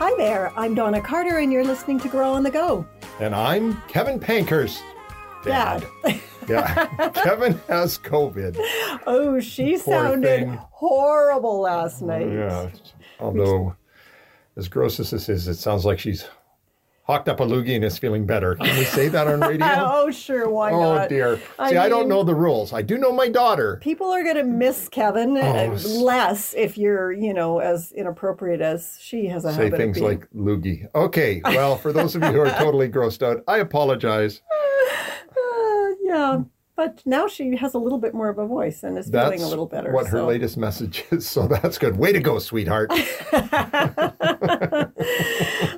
I'm here. I'm Donna Carter, and you're listening to Grow on the Go. And I'm Kevin Pankhurst. Dad. Yeah. Kevin has COVID. Oh, she Poor sounded thing. horrible last night. Yeah. Although, as gross as this is, it sounds like she's hawked up a loogie and is feeling better. Can we say that on radio? Oh, sure, why oh, not? Oh, dear. I See, I don't know the rules. I do know my daughter. People are going to miss Kevin uh, Oh, less if you're, you know, as inappropriate as she has a Say habit things of being. like loogie. Okay. Well, for those of you who are totally grossed out, I apologize. Yeah, but now she has a little bit more of a voice and is That's feeling a little better. what her latest message is. So that's good. Way to go, sweetheart.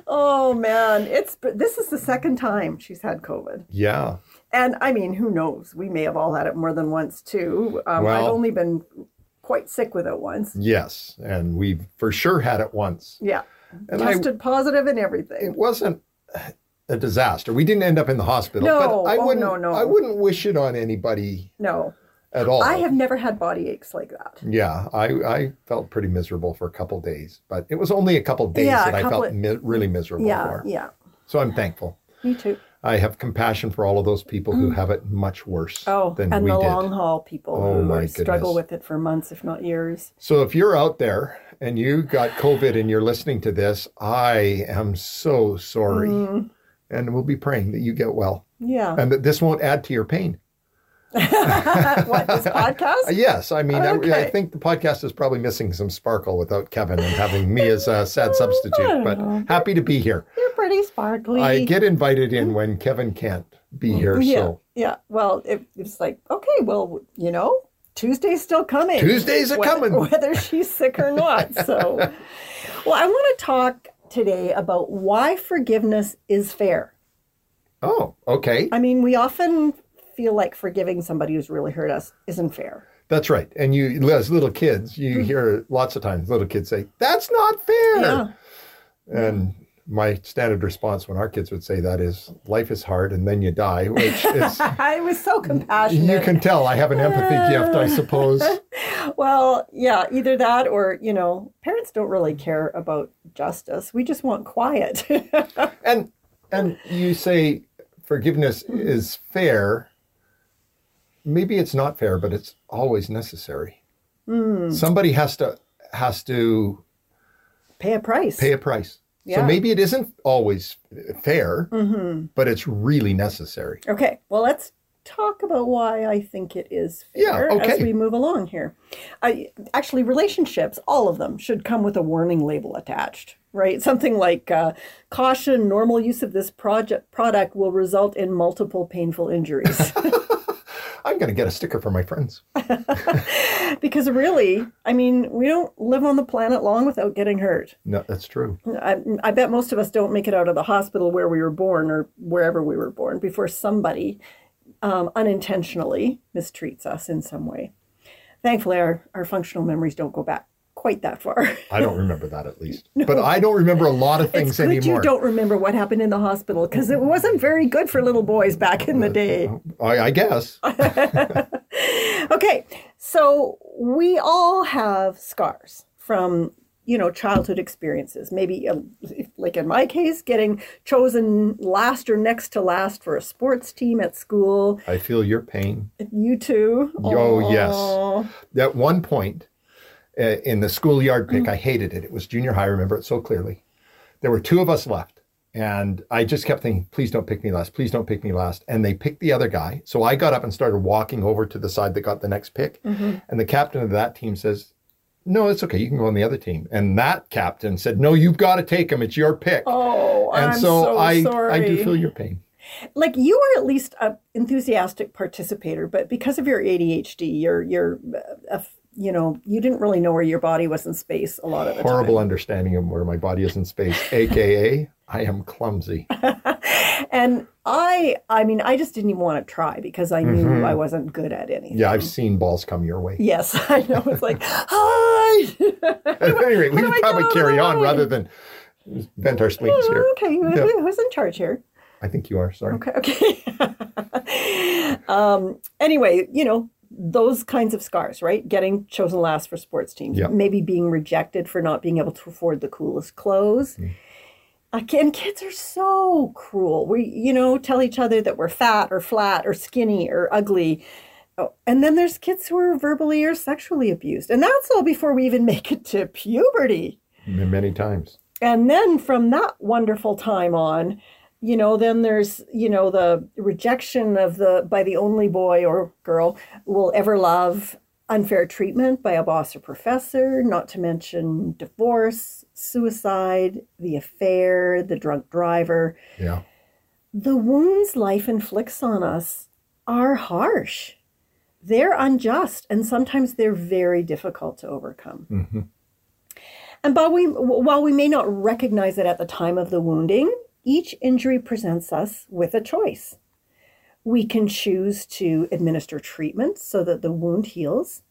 oh man, it's this is the second time she's had COVID. Yeah. And I mean, who knows? We may have all had it more than once too. Um, I've only been quite sick with it once. Yes. And we've for sure had it once. Yeah. And I- Tested positive and everything. it wasn't a disaster. We didn't end up in the hospital. No, but I oh, wouldn't. no, no. I wouldn't wish it on anybody no, at all. I have never had body aches like that. Yeah, I, I felt pretty miserable for a couple days, but it was only a couple days Yeah, that I felt of- mi- really miserable Yeah, for. yeah. So I'm thankful. Me too. I have compassion for all of those people who have it much worse Oh, than and we the did. long haul people Oh, who my struggle goodness. with it for months, if not years. So if you're out there and you got COVID and you're listening to this, I am so sorry. Mm. And we'll be praying that you get well Yeah. and that this won't add to your pain. what this podcast? Yes, I mean, I- I, think the podcast is probably missing some sparkle without Kevin and having me as a sad substitute. But oh, happy to be here. You're pretty sparkly. I get invited in when Kevin can't be mm, here. yeah, So yeah. Well, it, it's like okay, well, you know, Tuesday's still coming. Tuesdays are whether, coming. whether she's sick or not. So, well, I want to talk today about why forgiveness is fair. oh, okay, I mean, we often feel like forgiving somebody who's really hurt us isn't fair. that's right. And you, as little kids, you mm-hmm. hear lots of times little kids say, "That's not fair." Yeah. And my standard response when our kids would say that is, "Life is hard, and then you die," which is. I was so compassionate. You can tell I have an empathy gift, I suppose. Well, yeah, either that or, you know, parents don't really care about justice. We just want quiet. And and you say forgiveness is fair. Maybe it's not fair, but it's always necessary. Hmm. Somebody has to has to Pay a price. pay a price. Yeah. Mm-hmm. So maybe it isn't always fair, but it's really necessary. Okay, well, let's talk about why I think it is Yeah, fair as we move along here. I actually relationships, all of them should come with a warning label attached, right? Something like uh, caution: normal use of this project product will result in multiple painful injuries. I'm going to get a sticker for my friends. because really, I mean, we don't live on the planet long without getting hurt. No, that's true. I, I bet most of us don't make it out of the hospital where we were born or wherever we were born before somebody um, unintentionally mistreats us in some way. Thankfully, our, our functional memories don't go back quite that far. I don't remember that at least. No. But I don't remember a lot of things it's good anymore. you don't remember what happened in the hospital because it wasn't very good for little boys back in the day. I, I guess. Okay, so we all have scars from you know childhood experiences. Maybe, if- like in my case, getting chosen last or next to last for a sports team at school. I feel your pain. You too. Oh, yes. Aw. At one point uh, in the schoolyard Mm. pick, I hated it. It was junior high. I remember it so clearly. There were two of us left. And I just kept thinking, please don't pick me last. Please don't pick me last. And they picked the other guy. So I got up and started walking over to the side that got the next pick. Mm-hmm. And the captain of that team says, no, it's okay. You can go on the other team. And that captain said, no, you've got to take him. It's your pick. Oh, and I'm so, so I, sorry. I do feel your pain. like you were at least a enthusiastic participator, but because of your ADHD, you're you're a you know, you didn't really know where your body was in space a lot of the Horrible time. understanding of where my body is in space, aka I am clumsy. And I, I mean, I just didn't even want to try because I knew I wasn't good at anything. Mm-hmm. Yeah, I've seen balls come your way. Yes, I know. It's like, hi. At any rate, we should probably carry on Why? rather than vent our spleens here. okay, Yeah. who's in charge here? I think you are. Sorry. Okay, okay. um, anyway, you know, those kinds of scars, right? Getting chosen last for sports teams, Yeah. maybe being rejected for not being able to afford the coolest clothes. Mm. Again, kids are so cruel. We, you know, tell each other that we're fat or flat or skinny or ugly. Oh, and then there's kids who are verbally or sexually abused. And that's all before we even make it to puberty. Many times. And then from that wonderful time on, you know, then there's, you know, the rejection of the by the only boy or girl will ever love, unfair treatment by a boss or professor, not to mention divorce, suicide, the affair, the drunk driver. Yeah. The wounds life inflicts on us are harsh. They're unjust and sometimes they're very difficult to overcome. hmm And while we, while we may not recognize it at the time of the wounding, each injury presents us with a choice. We can choose to administer treatment so that the wound heals.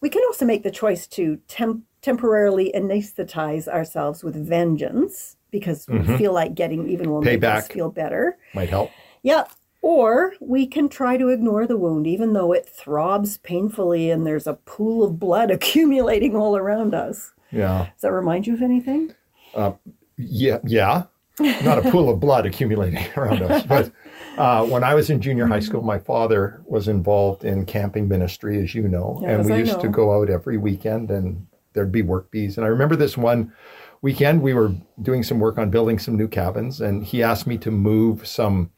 We can also make the choice to temp- temporarily anesthetize ourselves with vengeance because we feel like getting even will make us feel better. Might help. Yeah. Or we can try to ignore the wound, even though it throbs painfully and there's a pool of blood accumulating all around us. Yeah. Does that remind you of anything? Uh, Yeah. Yeah. Not a pool of blood accumulating around us. But uh, when I was in junior high school, my father was involved in camping ministry, as you know. and we I used to go out every weekend and there'd be work bees. And I remember this one weekend, we were doing some work on building some new cabins. And he asked me to move some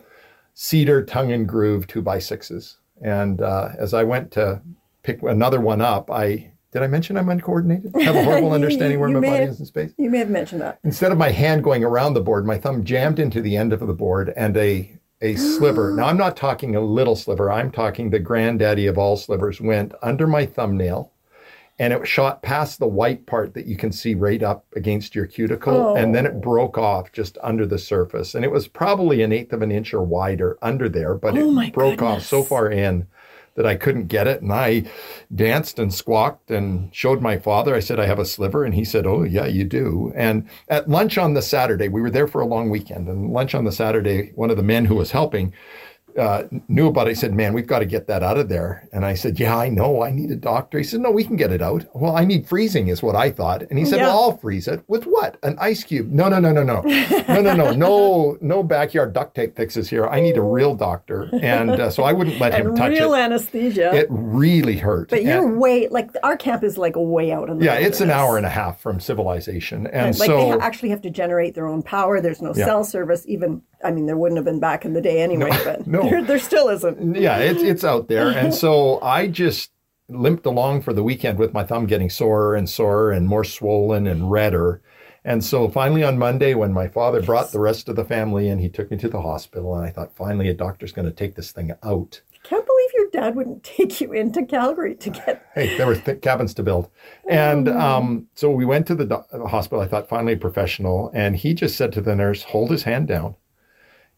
cedar tongue and groove two by sixes. And uh, as I went to pick another one up, I did I mention I'm uncoordinated? I Have a horrible understanding where my body have- is in space. You may have mentioned that. Instead of my hand going around the board, my thumb jammed into the end of the board and a a sliver. Now I'm not talking a little sliver. I'm talking the granddaddy of all slivers went under my thumbnail and it shot past the white part that you can see right up against your cuticle oh. and then it broke off just under the surface and it was probably an eighth of an inch or wider under there but Oh it broke off so far in that I couldn't get it. And I danced and squawked and showed my father. I said I have a sliver. And he said oh yeah you do. And at lunch on the Saturday we were there for a long weekend. And lunch on the Saturday one of the men who was helping uh, knew about it. He said, "Man, we've got to get that out of there." And I said, "Yeah, I know. I need a doctor." He said, "No, we can get it out." Well, I need freezing, is what I thought. And he said, Yeah. "Well, I'll freeze it with what? An ice cube?" No, no, no, no, no, no, no, no, no, no backyard duct tape fixes here. I need a real doctor, and uh, so I wouldn't let him touch real it. Real anesthesia. It really hurt. but you're And- way like our camp is like way out in the yeah, it's an hour and a half from civilization, and like so they actually have to generate their own power. There's no Yeah. cell service. Even I mean, there wouldn't have been back in the day anyway. but no. there, there still isn't. yeah, it's it's out there. And so I just limped along for the weekend with my thumb getting sorer and sorer and more swollen and redder. And so finally on Monday, when my father brought the rest of the family in, he took me to the hospital, and I thought finally a doctor's going to take this thing out. Can't believe your dad wouldn't take you into Calgary to get. Hey, there were th- cabins to build. And um, so we went to the do- hospital. I thought finally a professional. And he just said to the nurse, hold his hand down.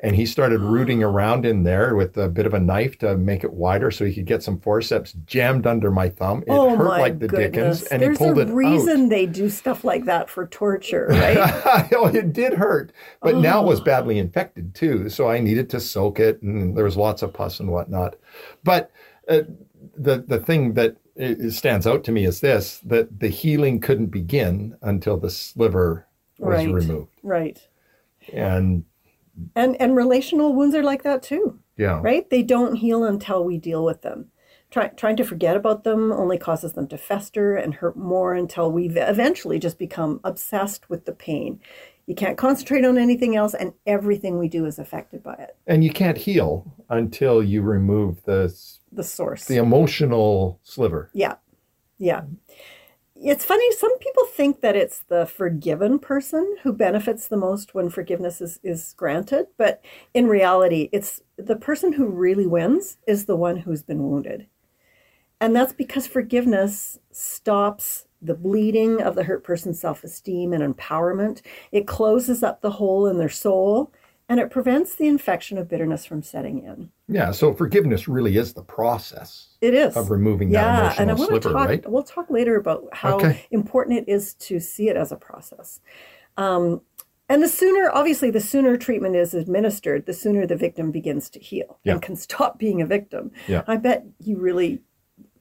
And he started rooting around in there with a bit of a knife to make it wider so he could get some forceps jammed under my thumb. It oh hurt like the goodness! dickens. And There's he pulled it. There's a reason they do stuff like that for torture, right? oh, it did hurt. But now it was badly infected too. So I needed to soak it. And there was lots of pus and whatnot. But uh, the, the thing that stands out to me is this that the healing couldn't begin until the sliver was Right. removed. right. And And and relational wounds are like that too. yeah, right? They don't heal until we deal with them. Try, trying to forget about them only causes them to fester and hurt more until we eventually just become obsessed with the pain. You can't concentrate on anything else, and everything we do is affected by it. and you can't heal until you remove the The source. the emotional sliver. Yeah. Yeah. It's funny, some people think that it's the forgiven person who benefits the most when forgiveness is, is granted, but in reality, it's the person who really wins is the one who's been wounded. And that's because forgiveness stops the bleeding of the hurt person's self esteem and empowerment. It closes up the hole in their soul and it prevents the infection of bitterness from setting in. Yeah. So forgiveness really is the process It is. of removing that yeah, and I emotional want to talk. right? We'll talk later about how Okay. important it is to see it as a process. Um, and the sooner, obviously, the sooner treatment is administered, the sooner the victim begins to heal Yeah. and can stop being a victim. Yeah. I bet you really.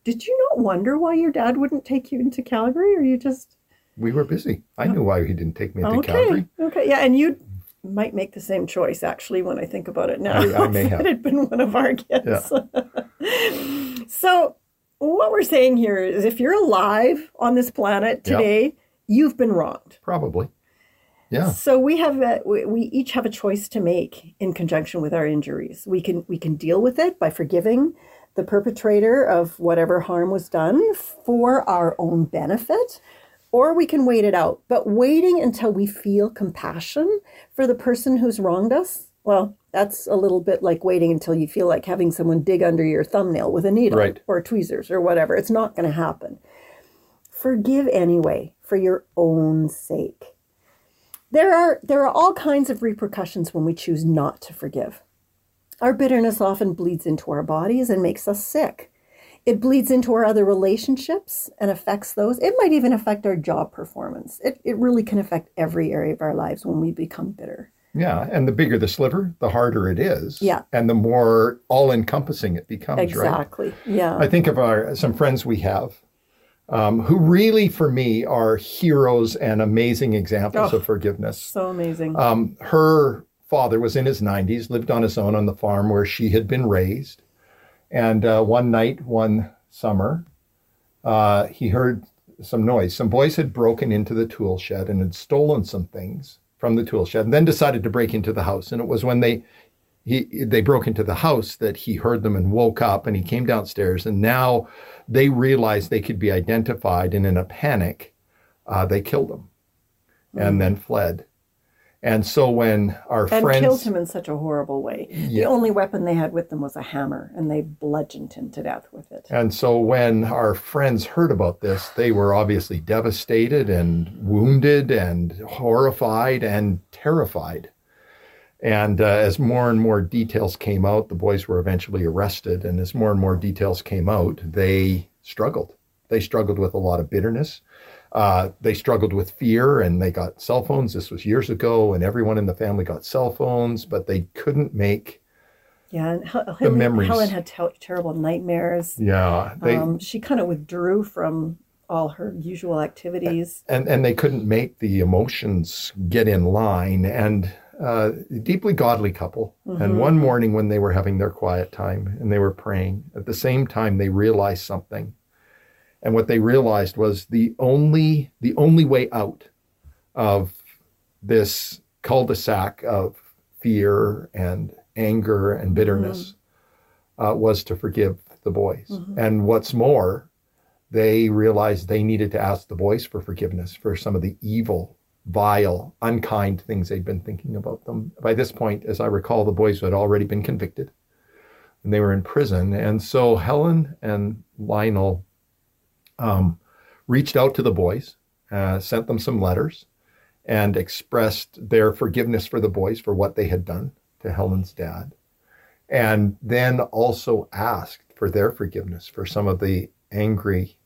Did you not wonder why your dad wouldn't take you into Calgary, or you just We were busy. I knew why he didn't take me into okay? Calgary. Okay, yeah, and you might make the same choice actually when I think about it now. I- I may have. it had been one of our kids. so, what we're saying here is, if you're alive on this planet Yeah. today, you've been wronged. Probably. Yeah. So we have a, we each have a choice to make in conjunction with our injuries. We can we can deal with it by forgiving the perpetrator of whatever harm was done for our own benefit, or we can wait it out. But waiting until we feel compassion for the person who's wronged us, well, that's a little bit like waiting until you feel like having someone dig under your thumbnail with a needle Right. or tweezers or whatever. It's not going to happen. Forgive anyway for your own sake. There are there are all kinds of repercussions when we choose not to forgive. Our bitterness often bleeds into our bodies and makes us sick. It bleeds into our other relationships and affects those. It might even affect our job performance. It, it really can affect every area of our lives when we become bitter. Yeah. And the bigger the sliver, the harder it is. Yeah. And the more all encompassing it becomes, right? Exactly. Yeah. I think of our some friends we have um, who really, for me, are heroes and amazing examples Oh. of forgiveness. so amazing. Um, her father was in his 90s, lived on his own on the farm where she had been raised. And uh, one night, one summer, uh, he heard some noise. Some boys had broken into the tool shed and had stolen some things from the tool shed and then decided to break into the house. And it was when they he they broke into the house that he heard them and woke up and he came downstairs and now they realized they could be identified and in a panic uh, they killed him and then fled and so when our and friends killed him in such a horrible way. The only weapon they had with them was a hammer, and they bludgeoned him to death with it. And so when our friends heard about this, they were obviously devastated and wounded and horrified and terrified. And uh, as more and more details came out, the boys were eventually arrested. And as more and more details came out, they struggled. They struggled with a lot of bitterness. Uh, they struggled with fear and they got cell phones. This was years ago, and everyone in the family got cell phones, but they couldn't make, Yeah, and Hel- Helen, memories. Helen had ter- terrible nightmares. yeah, they, um, she kind of withdrew from all her usual activities. and and they couldn't make the emotions get in line and uh, deeply godly couple and one morning when they were having their quiet time and they were praying at the same time they realized something and what they realized was the only the only way out of this cul-de-sac of fear and anger and bitterness uh, was to forgive the boys and what's more they realized they needed to ask the boys for forgiveness for some of the evil, vile, unkind things they'd been thinking about them. By this point, as I recall, the boys had already been convicted and they were in prison. And so Helen and Lionel um, reached out to the boys, uh, sent them some letters, and expressed their forgiveness for the boys for what they had done to Helen's dad. And then also asked for their forgiveness for some of the angry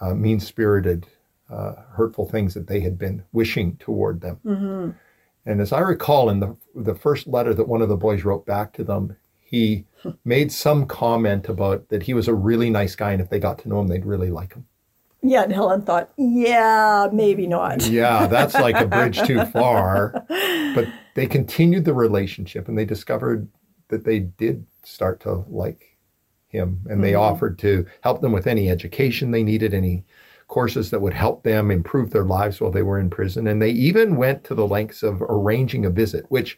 uh, mean spirited, uh, hurtful things that they had been wishing toward them. hmm And as I recall, in the, the first letter that one of the boys wrote back to them, he made some comment about that he was a really nice guy, and if they got to know him, they'd really like him. Yeah, and Helen thought, yeah, maybe not. Yeah, that's like a bridge too far. But they continued the relationship, and they discovered that they did start to like him, and they mm-hmm. offered to help them with any education they needed, any courses that would help them improve their lives while they were in prison. And they even went to the lengths of arranging a visit, which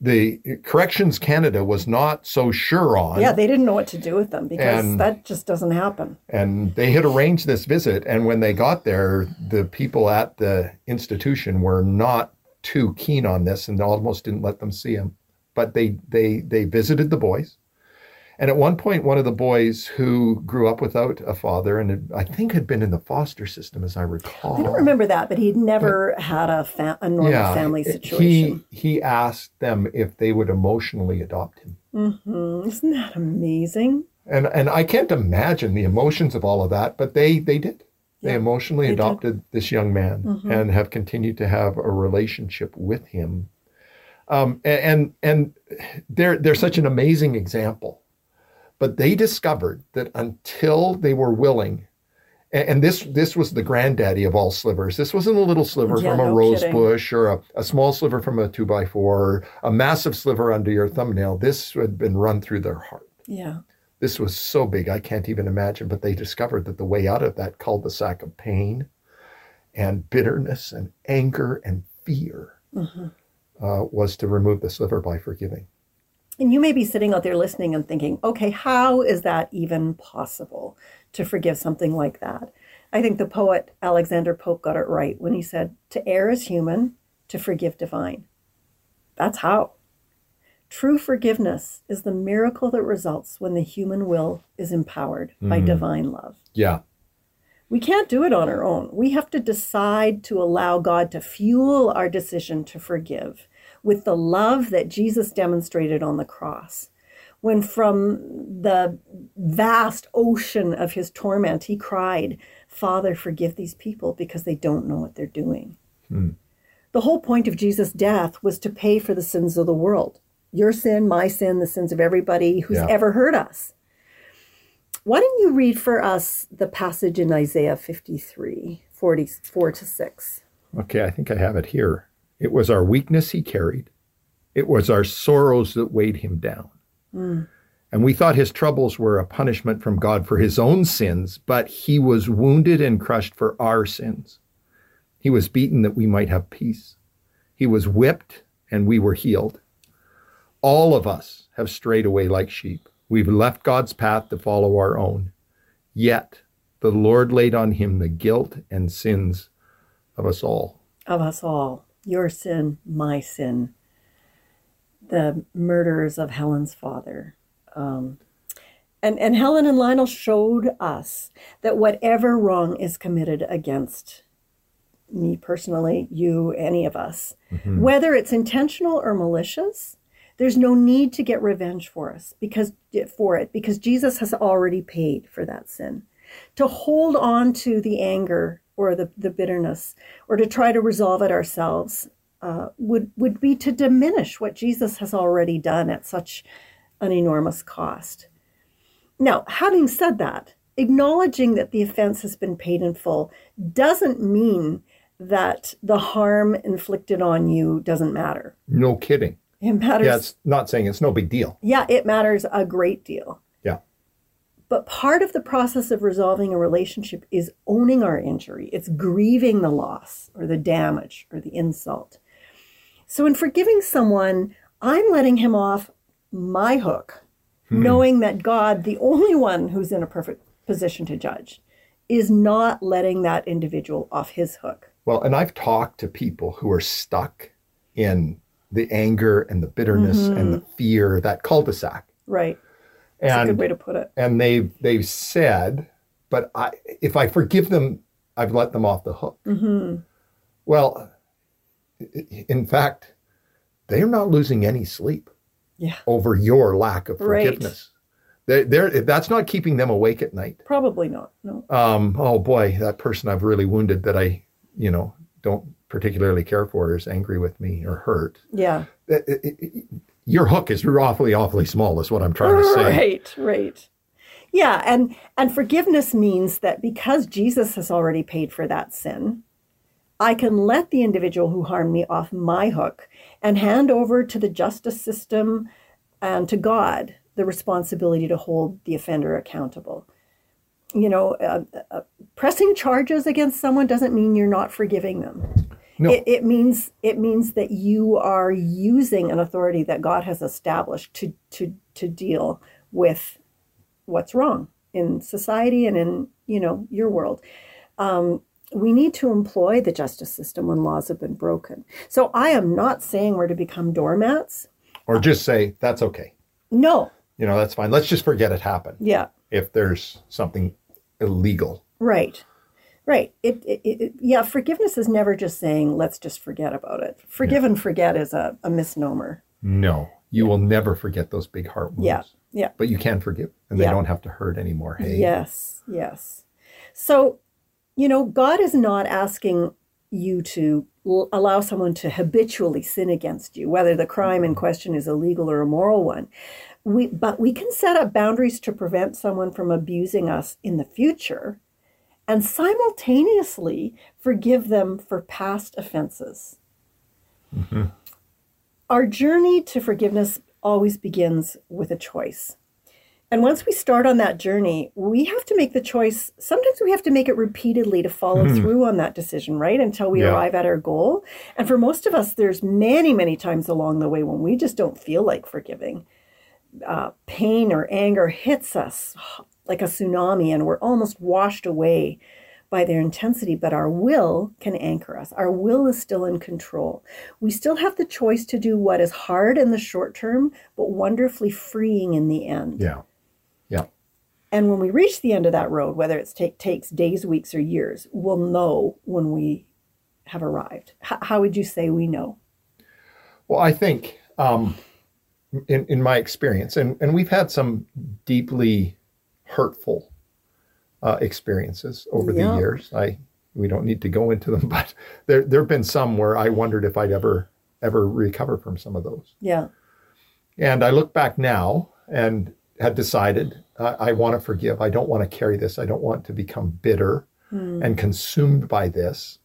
the Corrections Canada was not so sure on. Yeah, they didn't know what to do with them because And- that just doesn't happen. And they had arranged this visit. And when they got there, the people at the institution were not too keen on this and almost didn't let them see him. But they they they visited the boys And at one point, one of the boys who grew up without a father and had- I think had been in the foster system, as I recall. I don't remember that, but he'd never had a, fa- a normal family situation. He he asked them if they would emotionally adopt him. Mhm. Isn't that amazing? And and I can't imagine the emotions of all of that, but they they did. They Yeah, emotionally they did. adopted this young man Mhm. and have continued to have a relationship with him. Um, a- and and they're they're such an amazing example. But they discovered that until they were willing, and this this was the granddaddy of all slivers. This wasn't a little sliver Yeah, from a no rose kidding. bush or a, a small sliver from a two by four or a massive sliver under your thumbnail. This had been run through their heart Yeah. this was so big I can't even imagine. But they discovered that the way out of that cul-de-sac of pain and bitterness and anger and fear Mhm. uh, was to remove the sliver by forgiving. And you may be sitting out there listening and thinking, okay, how is that even possible to forgive something like that? I think the poet Alexander Pope got it right when he said, to err is human, to forgive divine. That's how. True forgiveness is the miracle that results when the human will is empowered by mm-hmm. divine love. Yeah, We can't do it on our own. We have to decide to allow God to fuel our decision to forgive with the love that Jesus demonstrated on the cross. When from the vast ocean of his torment, he cried, Father, forgive these people because they don't know what they're doing. Hmm. The whole point of Jesus' death was to pay for the sins of the world your sin, my sin, the sins of everybody who's Yeah. ever heard us. Why don't you read for us the passage in Isaiah 53, 44 to 6? okay, I think I have it here. It was our weakness he carried, it was our sorrows that weighed him down. Hmm. And we thought his troubles were a punishment from God for his own sins, but he was wounded and crushed for our sins. He was beaten that we might have peace. He was whipped and we were healed. All of us have strayed away like sheep. We've left God's path to follow our own. Yet the Lord laid on him the guilt and sins of us all. Of us all, your sin, my sin, the murderers of Helen's father. Um, and, and Helen and Lionel showed us that whatever wrong is committed against me personally, you, any of us, whether it's intentional or malicious, there's no need to get revenge for us because for it because Jesus has already paid for that sin. To hold on to the anger or the, the bitterness or to try to resolve it ourselves uh, would would be to diminish what Jesus has already done at such an enormous cost. Now, having said that, acknowledging that the offense has been paid in full doesn't mean that the harm inflicted on you doesn't matter. No kidding. It matters. Yeah, it's not saying it's no big deal. yeah, it matters a great deal. But part of the process of resolving a relationship is owning our injury. It's grieving the loss or the damage or the insult. So, in forgiving someone, I'm letting him off my hook, hmm. knowing that God, the only one who's in a perfect position to judge, is not letting that individual off his hook. Well, and I've talked to people who are stuck in the anger and the bitterness and the mm-hmm. fear, that cul-de-sac. Right. That's a good And way to put it. and they've they've said, but I if I forgive them, I've let them off the hook. hmm Well, in fact, they're not losing any sleep Yeah. over your lack of Right. forgiveness. They're, they're, that's not keeping them awake at night. Probably not. No. um, oh boy, that person I've really wounded that I, you know, don't particularly care for is angry with me or hurt. Yeah. It- it- it- your hook is awfully, awfully small, is what I'm trying to say. Right, right. Yeah, and and forgiveness means that because Jesus has already paid for that sin, I can let the individual who harmed me off my hook and hand over to the justice system and to God the responsibility to hold the offender accountable. You know, uh, uh, pressing charges against someone doesn't mean you're not forgiving them. No, It, it means it means that you are using an authority that God has established to to to deal with what's wrong in society and in you know your world. Um, we need to employ the justice system when laws have been broken. So I am not saying we're to become doormats. or just say that's okay. No, You know, that's fine. Let's just forget it happened. Yeah. If there's something illegal. Right. Right. It, it, it yeah, forgiveness is never just saying let's just forget about it. Forgive and forget is a, a misnomer. No, you will never forget those big heart wounds. Yeah. Yeah. But you can forgive, and they Yeah. don't have to hurt anymore. Hey. Yes. Yes. So, you know, God is not asking you to l- allow someone to habitually sin against you, whether the crime in mm-hmm. question is a legal or a moral one. We, but we can set up boundaries to prevent someone from abusing us in the future and simultaneously forgive them for past offenses. Our journey to forgiveness always begins with a choice. And once we start on that journey, we have to make the choice. Sometimes we have to make it repeatedly to follow through on that decision, right? Until we Yeah. arrive at our goal. And for most of us, there's many, many times along the way when we just don't feel like forgiving. Uh, pain or anger hits us like a tsunami, and we're almost washed away by their intensity, but our will can anchor us. Our will is still in control. We still have the choice to do what is hard in the short term, but wonderfully freeing in the end. Yeah. Yeah. And when we reach the end of that road, whether it take, takes days, weeks, or years, we'll know when we have arrived. H- how would you say we know? Well, I think um, in in my experience, and and we've had some deeply hurtful uh, experiences over Yeah. the years. I we don't need to go into them, but there there have been some where I wondered if I'd ever ever recover from some of those. Yeah. And I look back now and had decided I, I want to forgive. I don't want to carry this. I don't want to become bitter and consumed by this.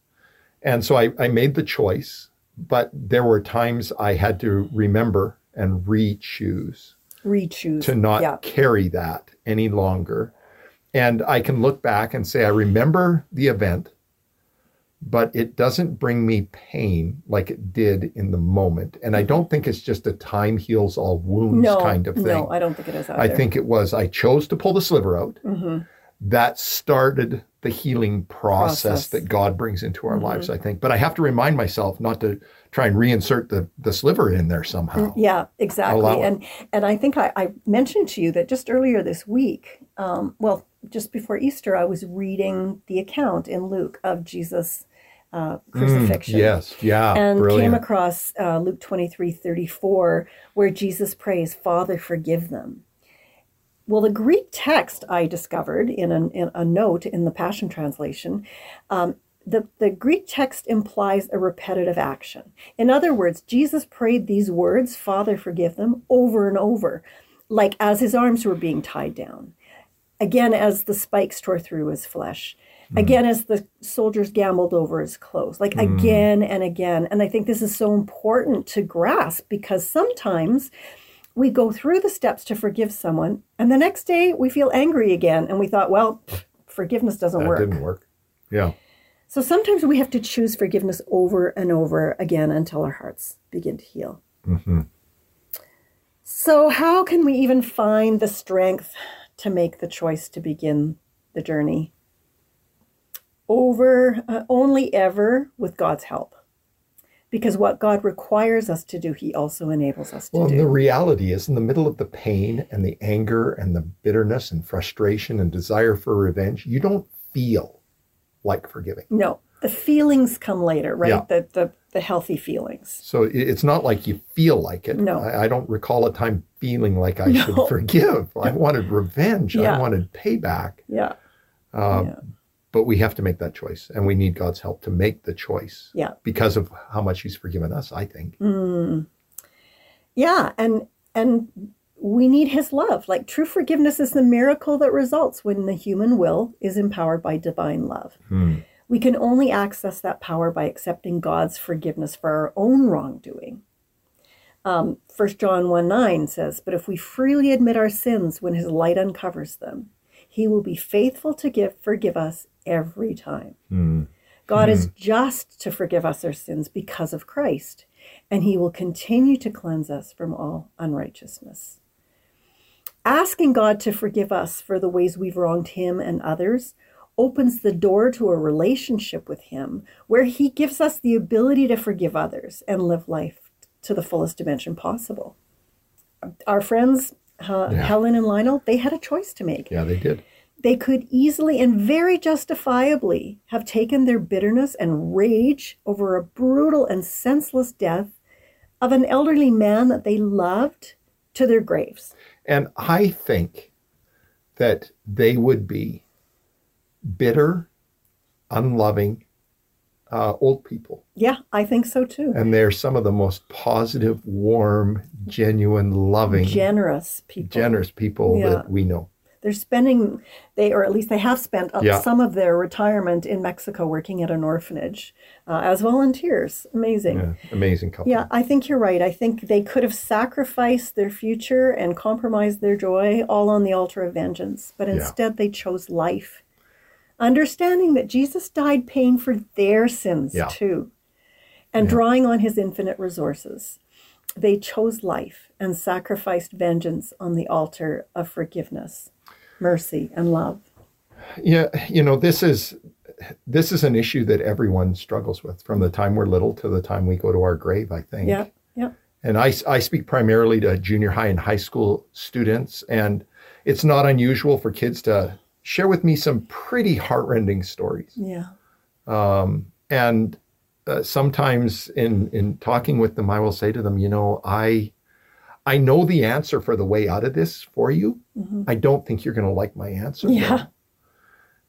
And so I, I made the choice, but there were times I had to remember and re choose Re-choose. to not Yeah. carry that any longer. And I can look back and say, I remember the event, but it doesn't bring me pain like it did in the moment. And I don't think it's just a time heals all wounds no, kind of thing. No, I don't think it is either. I think it was I chose to pull the sliver out. Mhm. That started the healing process, Process. that God brings into our Mm-hmm. lives, I think. But I have to remind myself not to try and reinsert the, the sliver in there somehow. Yeah, exactly. Allow it. And and I think I, I mentioned to you that just earlier this week, um, well, just before Easter, I was reading the account in Luke of Jesus' uh, crucifixion. Mm, Yes, yeah, and came across uh, Luke 23 34, where Jesus prays, Father, forgive them. Well, the Greek text I discovered in, an, in a note in the Passion Translation, um, the, the Greek text implies a repetitive action. In other words, Jesus prayed these words, Father, forgive them, over and over, like as his arms were being tied down. Again, as the spikes tore through his flesh. Again, as the soldiers gambled over his clothes, like again and again. And I think this is so important to grasp because sometimes we go through the steps to forgive someone, and the next day we feel angry again, and we thought, well, forgiveness doesn't that work. didn't work. Yeah. So sometimes we have to choose forgiveness over and over again until our hearts begin to heal. hmm So, how can we even find the strength to make the choice to begin the journey? Over, uh, only ever with God's help. Because what God requires us to do, He also enables us to Well, do. the reality is, in the middle of the pain and the anger and the bitterness and frustration and desire for revenge, you don't feel like forgiving. no, the feelings come later, right? Yeah. The, the, the healthy feelings. So it's not like you feel like it. No. I, I don't recall a time feeling like I No. should forgive. I wanted revenge. Yeah. I wanted payback. Yeah. Uh, Yeah. But we have to make that choice, and we need God's help to make the choice. Yeah. Because of how much He's forgiven us, I think. Mm. Yeah, and and we need his love. Like true forgiveness is the miracle that results when the human will is empowered by divine love. Hmm. We can only access that power by accepting God's forgiveness for our own wrongdoing. Um, 1 John 1 9 says, But if we freely admit our sins when his light uncovers them, he will be faithful to give forgive us every time. Hmm. God is just to forgive us our sins because of Christ, and he will continue to cleanse us from all unrighteousness. Asking God to forgive us for the ways we've wronged him and others opens the door to a relationship with him where he gives us the ability to forgive others and live life to the fullest dimension possible. Our friends, uh, Yeah. Helen and Lionel, they had a choice to make. Yeah, they did. They could easily and very justifiably have taken their bitterness and rage over a brutal and senseless death of an elderly man that they loved to their graves. And I think that they would be bitter, unloving uh, old people. Yeah, I think so too. And they're some of the most positive, warm, genuine, loving, Generous people. generous people Yeah. that we know. They're spending, they or at least they have spent Yeah. some of their retirement in Mexico working at an orphanage uh, as volunteers. Amazing. Yeah, amazing couple. Yeah, I think you're right. I think they could have sacrificed their future and compromised their joy all on the altar of vengeance, but instead they chose life, understanding that Jesus died paying for their sins Yeah. too, and drawing on his infinite resources. They chose life and sacrificed vengeance on the altar of forgiveness, mercy, and love. Yeah, you know, this is this is an issue that everyone struggles with from the time we're little to the time we go to our grave, I think. Yeah, yeah. And I, I speak primarily to junior high and high school students, and it's not unusual for kids to share with me some pretty heartrending stories. Yeah. And uh, sometimes in in talking with them, I will say to them, you know, I I know the answer for the way out of this for you. I don't think you're going to like my answer. though." Yeah.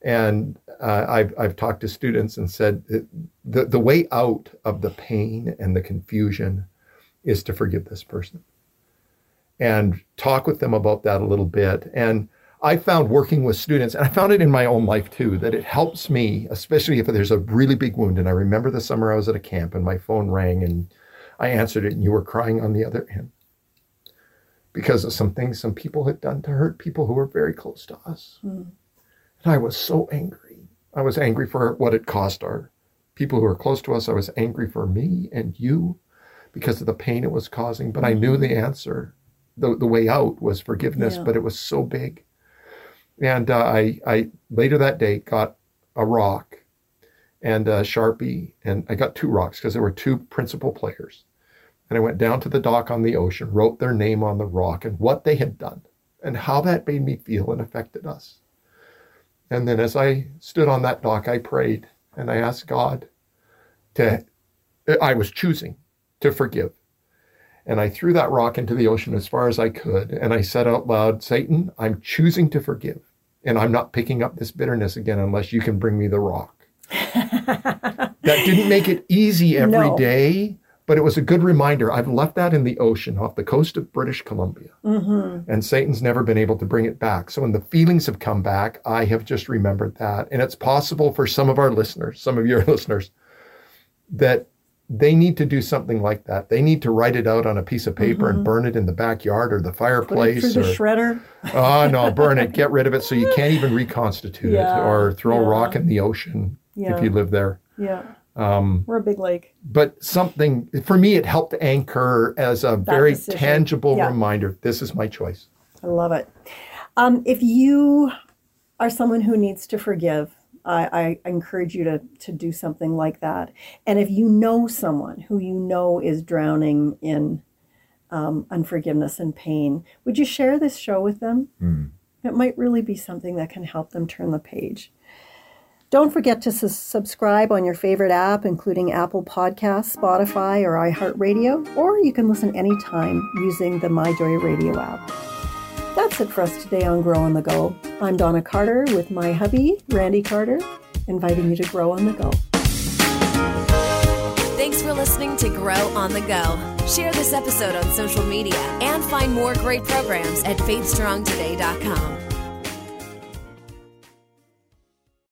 And uh, I've I've talked to students and said the the way out of the pain and the confusion is to forgive this person, and talk with them about that a little bit. And I found working with students, and I found it in my own life too, that it helps me, especially if there's a really big wound. And I remember the summer I was at a camp, and my phone rang, and I answered it, and you were crying on the other end because of some things some people had done to hurt people who were very close to us. Hmm. And I was so angry. I was angry for what it cost our people who were close to us. I was angry for me and you because of the pain it was causing. But I knew hmm. the answer, the, the way out was forgiveness, Yeah. but it was so big. And uh, I, I later that day got a rock and a Sharpie, and I got two rocks because there were two principal players. And I went down to the dock on the ocean, wrote their name on the rock and what they had done and how that made me feel and affected us. And then as I stood on that dock, I prayed and I asked God to, I was choosing to forgive. And I threw that rock into the ocean as far as I could. And I said out loud, Satan, I'm choosing to forgive. And I'm not picking up this bitterness again unless you can bring me the rock. that didn't make it easy every day, No. but it was a good reminder. I've left that in the ocean off the coast of British Columbia mm-hmm. and Satan's never been able to bring it back. So when the feelings have come back, I have just remembered that. And it's possible for some of our listeners, some of your listeners, that they need to do something like that. They need to write it out on a piece of paper and burn it in the backyard or the Put it fireplace. through the or, shredder. oh no, burn it, get rid of it so you can't even reconstitute Yeah, it or throw a rock in the ocean Yeah. if you live there. Yeah. Um, We're a big lake. but something for me, it helped anchor as a very decision. tangible Yeah. reminder. This is my choice. I love it. Um, if you are someone who needs to forgive, I, I encourage you to, to do something like that. And if you know someone who you know is drowning in um, unforgiveness and pain, would you share this show with them? It might really be something that can help them turn the page. Don't forget to sus- subscribe on your favorite app, including Apple Podcasts, Spotify, or iHeartRadio, or you can listen anytime using the MyJoy Radio app. That's it for us today on Grow on the Go. I'm Donna Carter with my hubby, Randy Carter, inviting you to grow on the go. Thanks for listening to Grow on the Go. Share this episode on social media and find more great programs at faithstrongtoday.com.